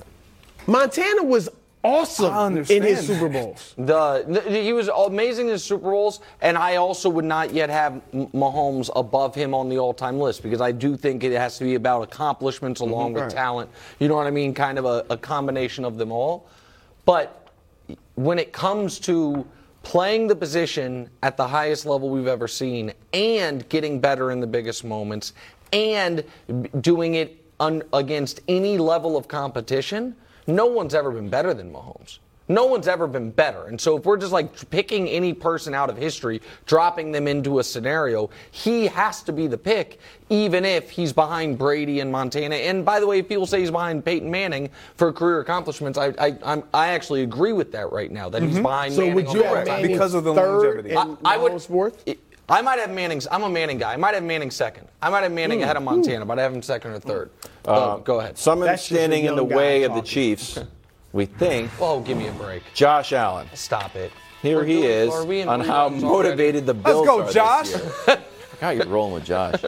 Montana was I awesome in his. Super Bowls. The, the- he was amazing in his Super Bowls, and I also would not yet have Mahomes above him on the all-time list because I do think it has to be about accomplishments mm-hmm. along with Right. talent. You know what I mean? Kind of a, a combination of them all. But when it comes to playing the position at the highest level we've ever seen and getting better in the biggest moments and doing it un- against any level of competition, no one's ever been better than Mahomes. No one's ever been better. And so if we're just like picking any person out of history, dropping them into a scenario, he has to be the pick, even if he's behind Brady and Montana. And by the way, if people say he's behind Peyton Manning for career accomplishments, I I, I'm, I actually agree with that right now, that he's mm-hmm. behind So Manning would you have Because of the third longevity. I, I would. Mahomes fourth? it- I might have Manning's. I'm a Manning guy. I might have Manning second. I might have Manning ahead of Montana, but I have him second or third. Uh, go ahead. Someone That's standing in the young guy way of the. Chiefs, we think, [laughs] Oh, give me a break. Josh Allen. Stop it. Here We're he doing- is we on how reruns already? motivated the Bills are. Let's go, are Josh. this year. [laughs] [laughs] God, you're rolling with Josh.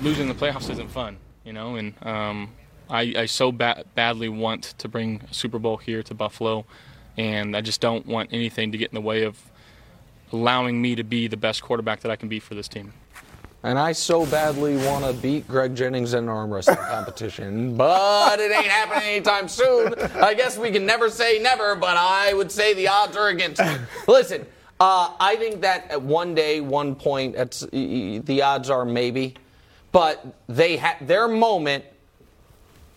losing the playoffs isn't fun, you know, and um, I, I so ba- badly want to bring a Super Bowl here to Buffalo, and I just don't want anything to get in the way of allowing me to be the best quarterback that I can be for this team. And I so badly want to beat Greg Jennings in an arm wrestling [laughs] competition, but it ain't happening anytime soon. I guess we can never say never, but I would say the odds are against me. Listen, uh, I think that at one day, one point, it's, y- y- the odds are maybe, but they had their moment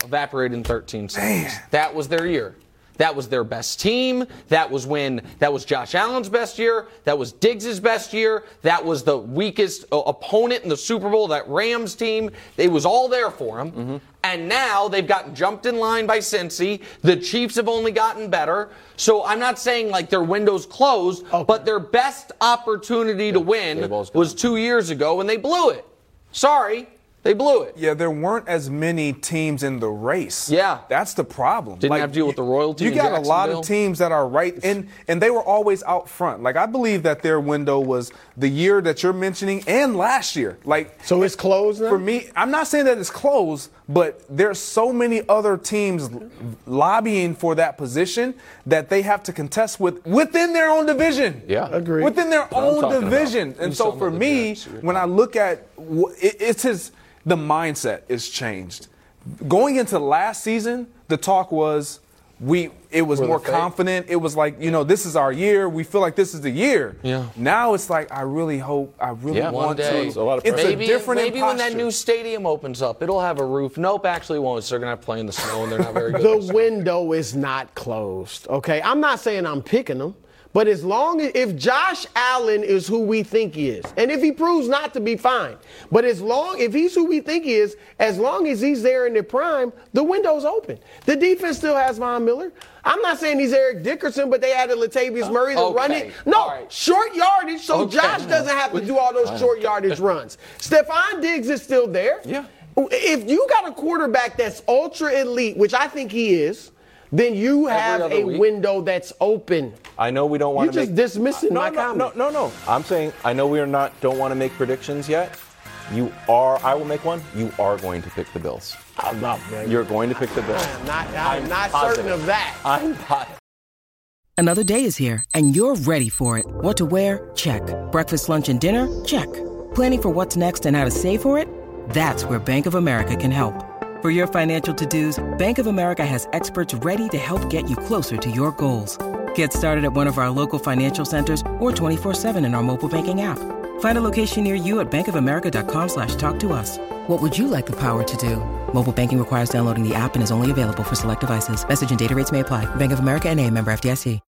evaporated in 13 seconds. That was their year. That was their best team. That was when that was Josh Allen's best year. That was Diggs' best year. That was the weakest uh, opponent in the Super Bowl, that Rams team. It was all there for them. And now they've gotten jumped in line by Cincy. The Chiefs have only gotten better. So I'm not saying like their window's closed, but their best opportunity to win was two years ago when they blew it. Sorry, they blew it. Yeah, there weren't as many teams in the race. Yeah. that's the problem. Didn't have to deal with the royalty You got a lot of teams that are right in, and they were always out front. Like I believe that their window was the year that you're mentioning and last year. Like So it's closed now? for me. I'm not saying that it's closed, but there's so many other teams lobbying for that position that they have to contest with within their own division. Yeah. Agreed. Within their what own talking about. division, and so for me, when I look at it's his the mindset is changed. Going into last season, the talk was we it was We're more fake. confident. It was like, you know, this is our year. We feel like this is the year. Yeah. Now it's like I really hope I really Yeah. want One day. to. a lot of it's maybe a different maybe when that new stadium opens up, it'll have a roof. Nope, actually won't. So they're gonna have to play in the snow, and they're not very good. The window is not closed. Okay, I'm not saying I'm picking them, but as long as if Josh Allen is who we think he is, and if he proves not to be fine, but as long if he's who we think he is, as long as he's there in the prime, the window's open. The defense still has Von Miller. I'm not saying he's Eric Dickerson, but they added Latavius Murray to run okay. it. No, right. short yardage, so Okay. Josh doesn't have to do all those short yardage runs. Stefon Diggs is still there. Yeah. If you got a quarterback that's ultra elite, which I think he is, then you have a week. window that's open. I know we don't want to. You're just make dismissing no, my no, comment. No, no, no. I'm saying I know we are not don't want to make predictions yet. You are. I will make one. You are going to pick the Bills. I'm not, man. You're going to pick the Bills. I'm not, I'm not positive. certain of that. I'm positive. Another day is here, and you're ready for it. What to wear? Check. Breakfast, lunch, and dinner? Check. Planning for what's next and how to save for it? That's where Bank of America can help. For your financial to-dos, Bank of America has experts ready to help get you closer to your goals. Get started at one of our local financial centers or 24-7 in our mobile banking app. Find a location near you at bankofamerica.com slash talk to us. What would you like the power to do? Mobile banking requires downloading the app and is only available for select devices. Message and data rates may apply. Bank of America and a member FDIC.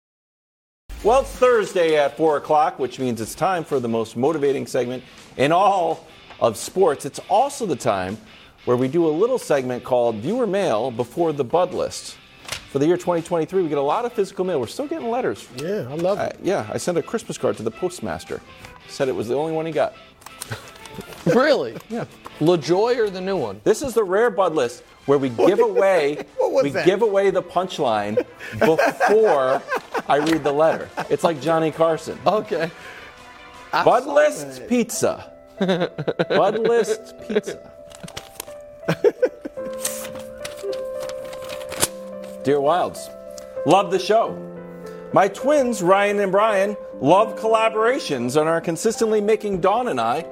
Well, it's Thursday at 4 o'clock, which means it's time for the most motivating segment in all of sports. It's also the time where we do a little segment called Viewer Mail before the Bud List. For the year 2023, we get a lot of physical mail. We're still getting letters. Yeah, I love it. yeah, I sent a Christmas card to the postmaster. Said it was the only one he got. [laughs] really? Yeah. LaJoy or the new one? This is the rare Bud List where we [laughs] give away [laughs] What was we that? give away the punchline before I read the letter. It's like Johnny Carson. Okay. Bud List Pizza. Bud List Pizza. [laughs] Dear Wildes, love the show. My twins, Ryan and Brian, love collaborations and are consistently making Dawn and I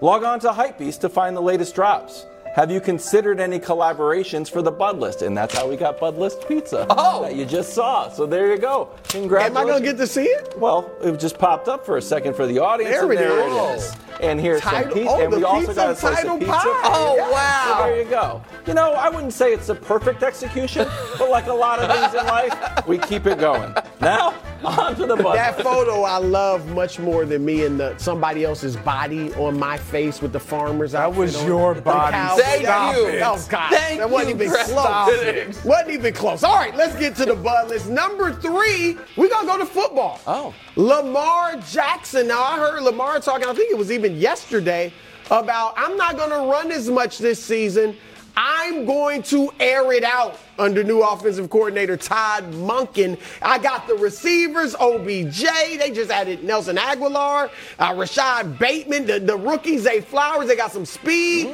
log on to Hypebeast to find the latest drops. Have you considered any collaborations for the Bud List? And that's how we got Bud List Pizza Oh! that you just saw. So there you go. Congratulations. Am I going to get to see it? Well, it just popped up for a second for the audience. There and it there is. it is. And here's Title- some pizza. oh, and we the also pizza got a slice title of pizza. pie. Oh, oh, Yeah. wow. So there you go. You know, I wouldn't say it's a perfect execution, [laughs] but like a lot of things in life, we keep it going. Now, Onto the bus. That photo I love much more than me and the somebody else's body on my face with the farmers. That was on. your body. Thank Stop you. it. Oh God, Thank that wasn't you, even Chris. close. Wasn't even close. All right, let's get to the bud list. Number three, we're gonna go to football. Oh. Lamar Jackson. Now I heard Lamar talking. I think it was even yesterday about I'm not gonna run as much this season. I'm going to air it out under new offensive coordinator Todd Monken. I got the receivers, OBJ. They just added Nelson Agholor, uh, Rashod Bateman, the, the rookie Zay Flowers. They got some speed.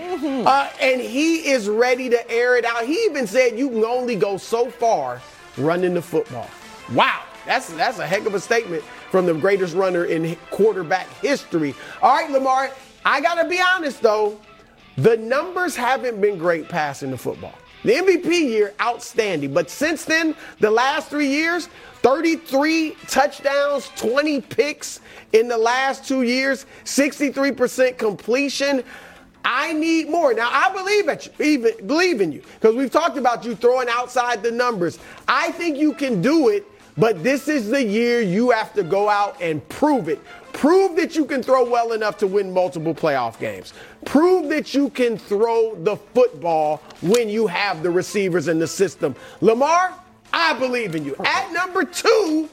Uh, and he is ready to air it out. He even said you can only go so far running the football. Wow. That's, that's a heck of a statement from the greatest runner in quarterback history. All right, Lamar, I got to be honest, though. The numbers haven't been great passing the football. The MVP year, outstanding. But since then, the last three years, 33 touchdowns, 20 picks in the last two years, 63% completion. I need more. Now I believe at you, even believe in you, because we've talked about you throwing outside the numbers. I think you can do it, but this is the year you have to go out and prove it. Prove that you can throw well enough to win multiple playoff games. Prove that you can throw the football when you have the receivers in the system. Lamar, I believe in you. At number two,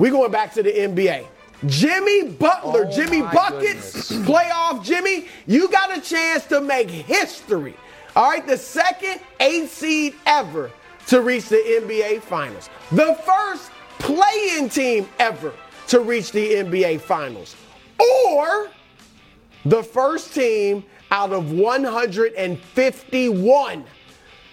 we going back to the NBA. Jimmy Butler, Oh Jimmy my Buckets, playoff Jimmy, you got a chance to make history. All right, the second eight seed ever to reach the NBA Finals. The first play-in team ever to reach the NBA Finals. Or the first team out of 151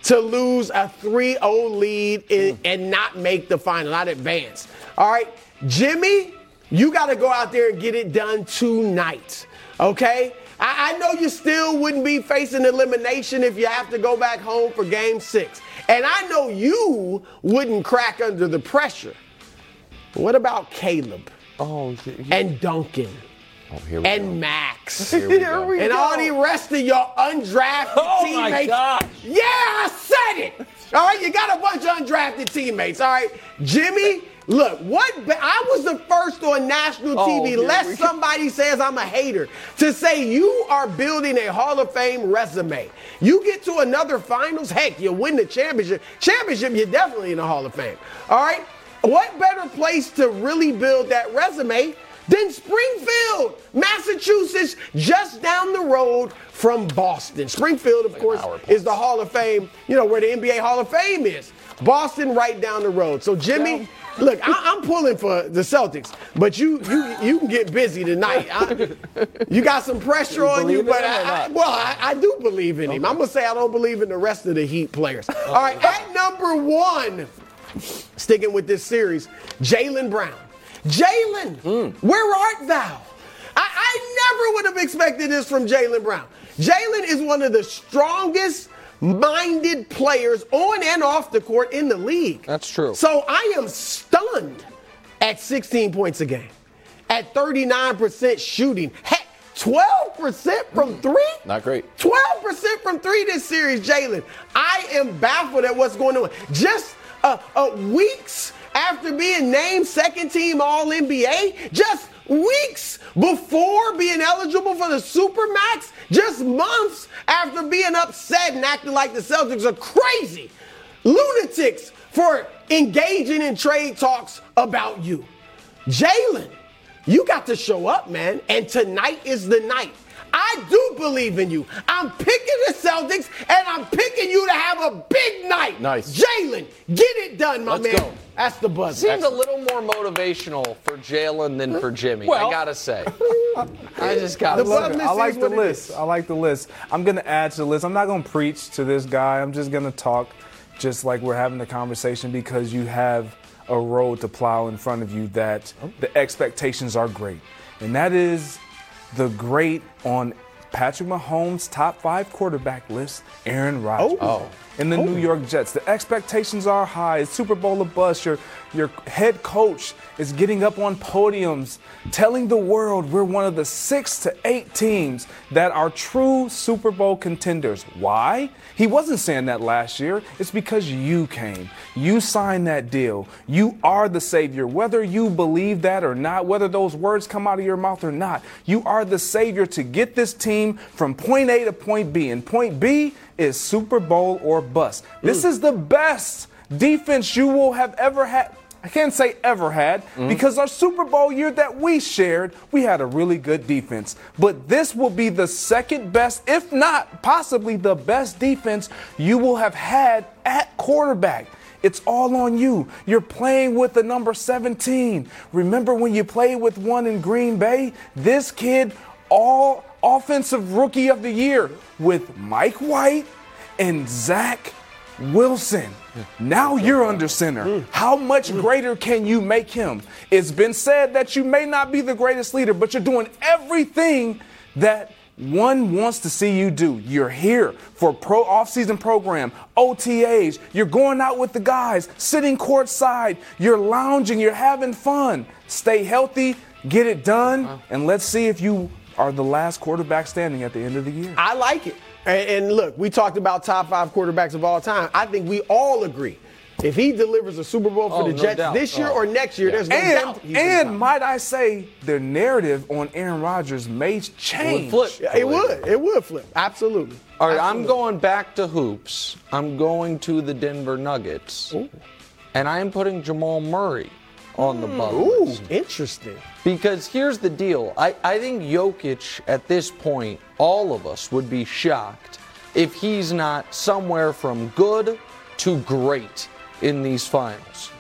to lose a 3-0 lead in- mm. and not make the final, not advance. All right, Jimmy, you got to go out there and get it done tonight. Okay? I, I know you still wouldn't be facing elimination if you have to go back home for game six. And I know you wouldn't crack under the pressure. What about Caleb? Oh, and Duncan? Oh, here we and go. Max. [laughs] Here we [laughs] go. and go. all the rest of your undrafted Oh, my teammates. Yeah, I said it. All right, you got a bunch of undrafted teammates. All right, Jimmy. Look, what ba- I was the first on national Oh, TV, we lest somebody says I'm a hater, to say you are building a Hall of Fame resume. You get to another finals, heck, you win the championship. Championship, you're definitely in the Hall of Fame. All right? What better place to really build that resume than Springfield, Massachusetts, just down the road from Boston? Springfield, of course, is the Hall of Fame, you know, where the NBA Hall of Fame is. Boston right down the road. So, Jimmy, look, I, I'm pulling for the Celtics, but you you you can get busy tonight. I- you got some pressure on you, but I, I- well, I, I do believe in him. I'm gonna say I don't believe in the rest of the Heat players. All right, at number one, sticking with this series, Jaylen Brown. Jaylen, where art thou? I, I never would have expected this from Jaylen Brown. Jaylen is one of the strongest minded players on and off the court in the league. That's true. So I am stunned at 16 points a game, at 39% shooting. Heck, 12% from three? Not great. 12% from three this series, Jaylen. I am baffled at what's going on. Just uh, uh, weeks after being named second team All NBA, just weeks before being eligible for the Supermax, just months after being upset and acting like the Celtics are crazy, lunatics for engaging in trade talks about you. Jaylen, you got to show up, man. And tonight is the night. I do believe in you. I'm picking the Celtics, and I'm picking you to have a big night. Nice. Jaylen, get it done, my Let's man. go. That's the buzz. Seems a little more motivational for Jaylen than for Jimmy. Well- I gotta say. [laughs] I just gotta say. I like the list. I like the list. I'm gonna add to the list. I'm not gonna preach to this guy. I'm just gonna talk, just like we're having a conversation, because you have a road to plow in front of you that oh. the expectations are great, and that is the great on Patrick Mahomes' top five quarterback list, Aaron Rodgers. Oh. oh. In the New oh. York Jets. The expectations are high. It's Super Bowl of bust. Your, your head coach is getting up on podiums, telling the world we're one of the six to eight teams that are true Super Bowl contenders. Why? He wasn't saying that last year. It's because you came. You signed that deal. You are the Savior. Whether you believe that or not, whether those words come out of your mouth or not, you are the Savior to get this team from point A to point B. And point B is Super Bowl or bust. This is the best defense you will have ever had. I can't say ever had mm-hmm. because our Super Bowl year that we shared, we had a really good defense. But this will be the second best, if not possibly the best defense you will have had at quarterback. It's all on you. You're playing with the number 17. Remember when you played with one in Green Bay? This kid, all offensive rookie of the year with Mike White and Zach Wilson. Now you're under center. How much greater can you make him? It's been said that you may not be the greatest leader, but you're doing everything that one wants to see you do. You're here for pro off-season program, OTAs. You're going out with the guys, sitting courtside. You're lounging. You're having fun. Stay healthy, get it done, and let's see if you are the last quarterback standing at the end of the year. I like it. And, and look, we talked about top five quarterbacks of all time. I think we all agree. If he delivers a Super Bowl for Oh, the no Jets doubt. this year Oh. or next year, there's no and doubt. he's the and might I say, the narrative on Aaron Rodgers may change. flip. It would. It would flip. Absolutely. All right, I'm going back to hoops. I'm going to the Denver Nuggets. And I am putting Jamal Murray on the bubble. Ooh, interesting. Because here's the deal. I, I think Jokic, at this point, all of us would be shocked if he's not somewhere from good to great in these finals.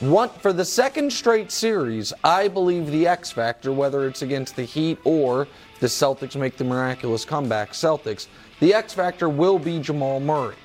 What for the second straight series, I believe the X factor, whether it's against the Heat or the Celtics make the miraculous comeback, Celtics, the X factor will be Jamal Murray.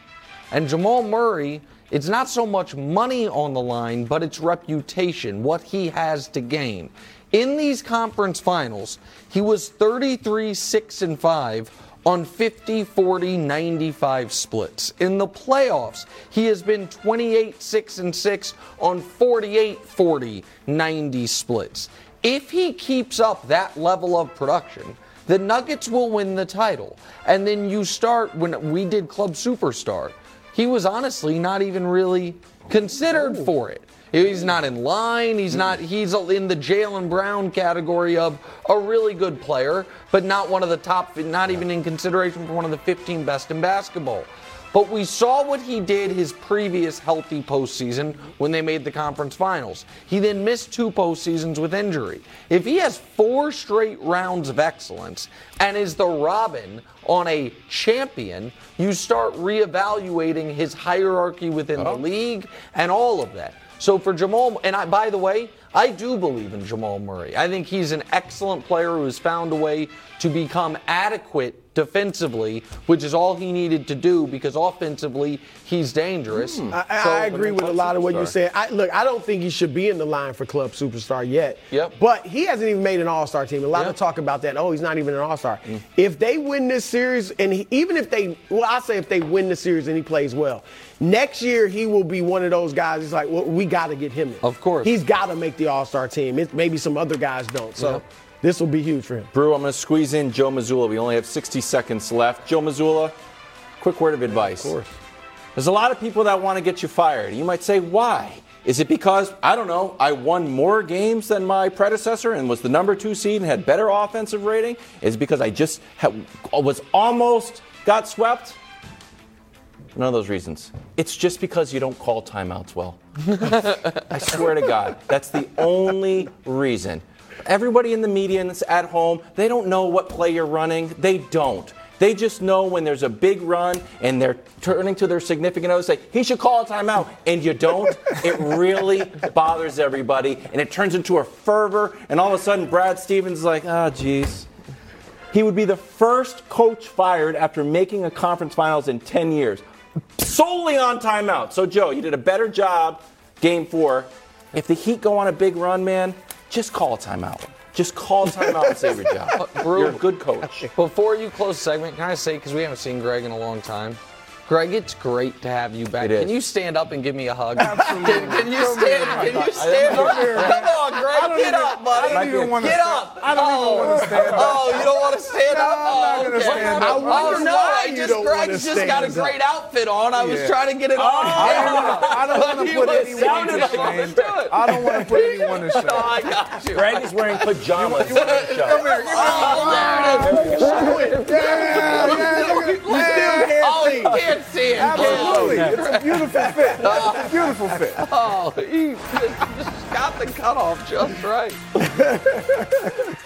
And Jamal Murray, it's not so much money on the line, but it's reputation, what he has to gain. In these conference finals, he was 33 6 and 5 on 50 40 95 splits. In the playoffs, he has been 28 6 and 6 on 48 40 90 splits. If he keeps up that level of production, the Nuggets will win the title. And then you start when we did Club Superstar, he was honestly not even really considered oh. for it. He's not in line. He's not. He's in the Jaylen Brown category of a really good player, but not one of the top. Not even in consideration for one of the 15 best in basketball. But we saw what he did his previous healthy postseason when they made the conference finals. He then missed two postseasons with injury. If he has four straight rounds of excellence and is the Robin on a champion, you start reevaluating his hierarchy within the uh-huh. league and all of that. So for Jamal, and I, by the way, I do believe in Jamal Murray. I think he's an excellent player who has found a way to become adequate defensively, which is all he needed to do because offensively he's dangerous. Hmm. I, I- So- I agree with a lot of what you said. I, look, I don't think he should be in the line for club superstar yet. Yep. But he hasn't even made an All Star team. A lot Yep. of talk about that. Oh, he's not even an All Star. Mm. If they win this series, and he, even if they, well, I say if they win the series and he plays well, next year he will be one of those guys. He's like, well, we got to get him in. Of course. He's got to make the All Star team. It, maybe some other guys don't. So Yep. this will be huge for him. Brew, I'm going to squeeze in Joe Mazzulla. We only have 60 seconds left. Joe Mazzulla, quick word of advice. Of course. There's a lot of people that want to get you fired. You might say, why? Is it because, I don't know, I won more games than my predecessor and was the number two seed and had better offensive rating? Is it because I just ha- was almost got swept? None of those reasons. It's just because you don't call timeouts well. [laughs] I swear to God, that's the only reason. Everybody in the media and that's at home, they don't know what play you're running. They don't. They just know when there's a big run and they're turning to their significant other, say, he should call a timeout, and you don't. It really [laughs] bothers everybody, and it turns into a fervor, and all of a sudden Brad Stevens is like, ah, oh, geez. He would be the first coach fired after making a conference finals in 10 years, solely on timeout. So, Joe, you did a better job game four. If the Heat go on a big run, man, just call a timeout. Just call timeout and save your job. [laughs] You're a good coach. Before you close the segment, can I say, because we haven't seen Greg in a long time, Greg, it's great to have you back. It is. Can you stand up and give me a hug? [laughs] Absolutely. Can, can you stand? Can you stand up? Come here. Come on, Greg, get even- up, buddy. I don't even wanna get stand- up. I don't even oh. wanna stand up. Oh, you don't want to stand No, up? I'm not oh, gonna okay. stand up. Oh, I wonder no, why I just don't wanna Greg's just got a stand up. great outfit on. I was Yeah. trying to get it on I don't wanna- [laughs] I don't want to put [laughs] anyone sounding to shame. I don't want to put anyone to shame. Oh, I got you. Greg is wearing pajamas. Come here. Give me Oh, there it is. Yeah, yeah, look at- oh, you still can't Oh, see. Can't see it. Absolutely. It's a beautiful fit. It's a beautiful fit. Oh, he just got the cutoff just right. [laughs]